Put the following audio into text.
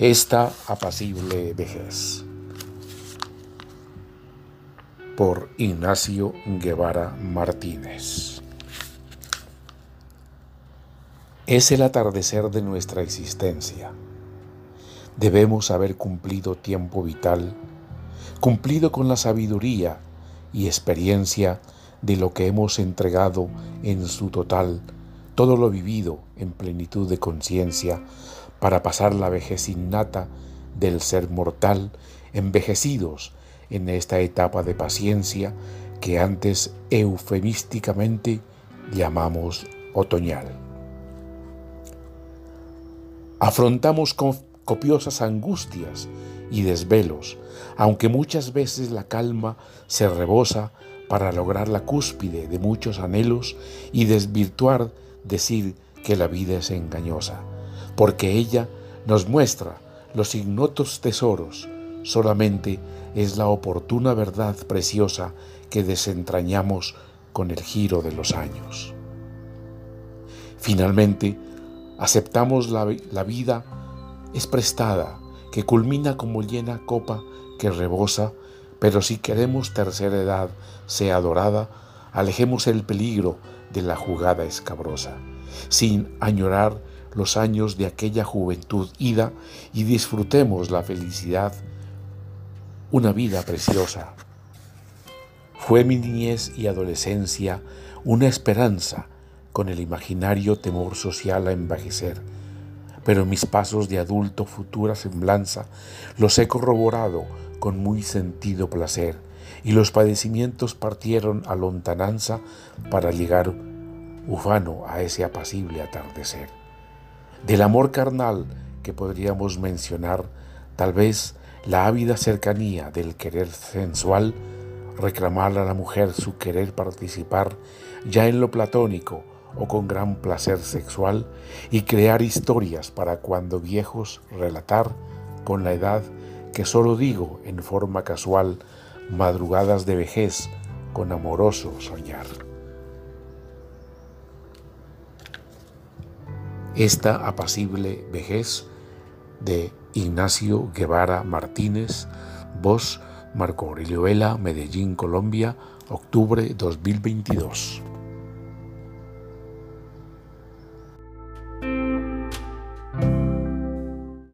esta apacible vejez. Por Ignacio Guevara Martínez. Es el atardecer de nuestra existencia. Debemos haber cumplido tiempo vital, cumplido con la sabiduría y experiencia de lo que hemos entregado en su total, todo lo vivido en plenitud de conciencia para pasar la vejez innata del ser mortal, envejecidos en esta etapa de paciencia que antes eufemísticamente llamamos otoñal. Afrontamos con copiosas angustias y desvelos, aunque muchas veces la calma se rebosa para lograr la cúspide de muchos anhelos y desvirtuar decir que la vida es engañosa porque ella nos muestra los ignotos tesoros, solamente es la oportuna verdad preciosa que desentrañamos con el giro de los años. Finalmente, aceptamos la, la vida es prestada, que culmina como llena copa que rebosa, pero si queremos tercera edad sea dorada, alejemos el peligro de la jugada escabrosa, sin añorar los años de aquella juventud ida y disfrutemos la felicidad, una vida preciosa. Fue mi niñez y adolescencia una esperanza con el imaginario temor social a envejecer, pero mis pasos de adulto futura semblanza los he corroborado con muy sentido placer, y los padecimientos partieron a lontananza para llegar ufano a ese apacible atardecer. Del amor carnal que podríamos mencionar, tal vez la ávida cercanía del querer sensual, reclamar a la mujer su querer participar ya en lo platónico o con gran placer sexual y crear historias para cuando viejos relatar con la edad que solo digo en forma casual madrugadas de vejez con amoroso soñar. Esta apacible vejez de Ignacio Guevara Martínez, voz Marco Aurelio Vela, Medellín, Colombia, octubre 2022.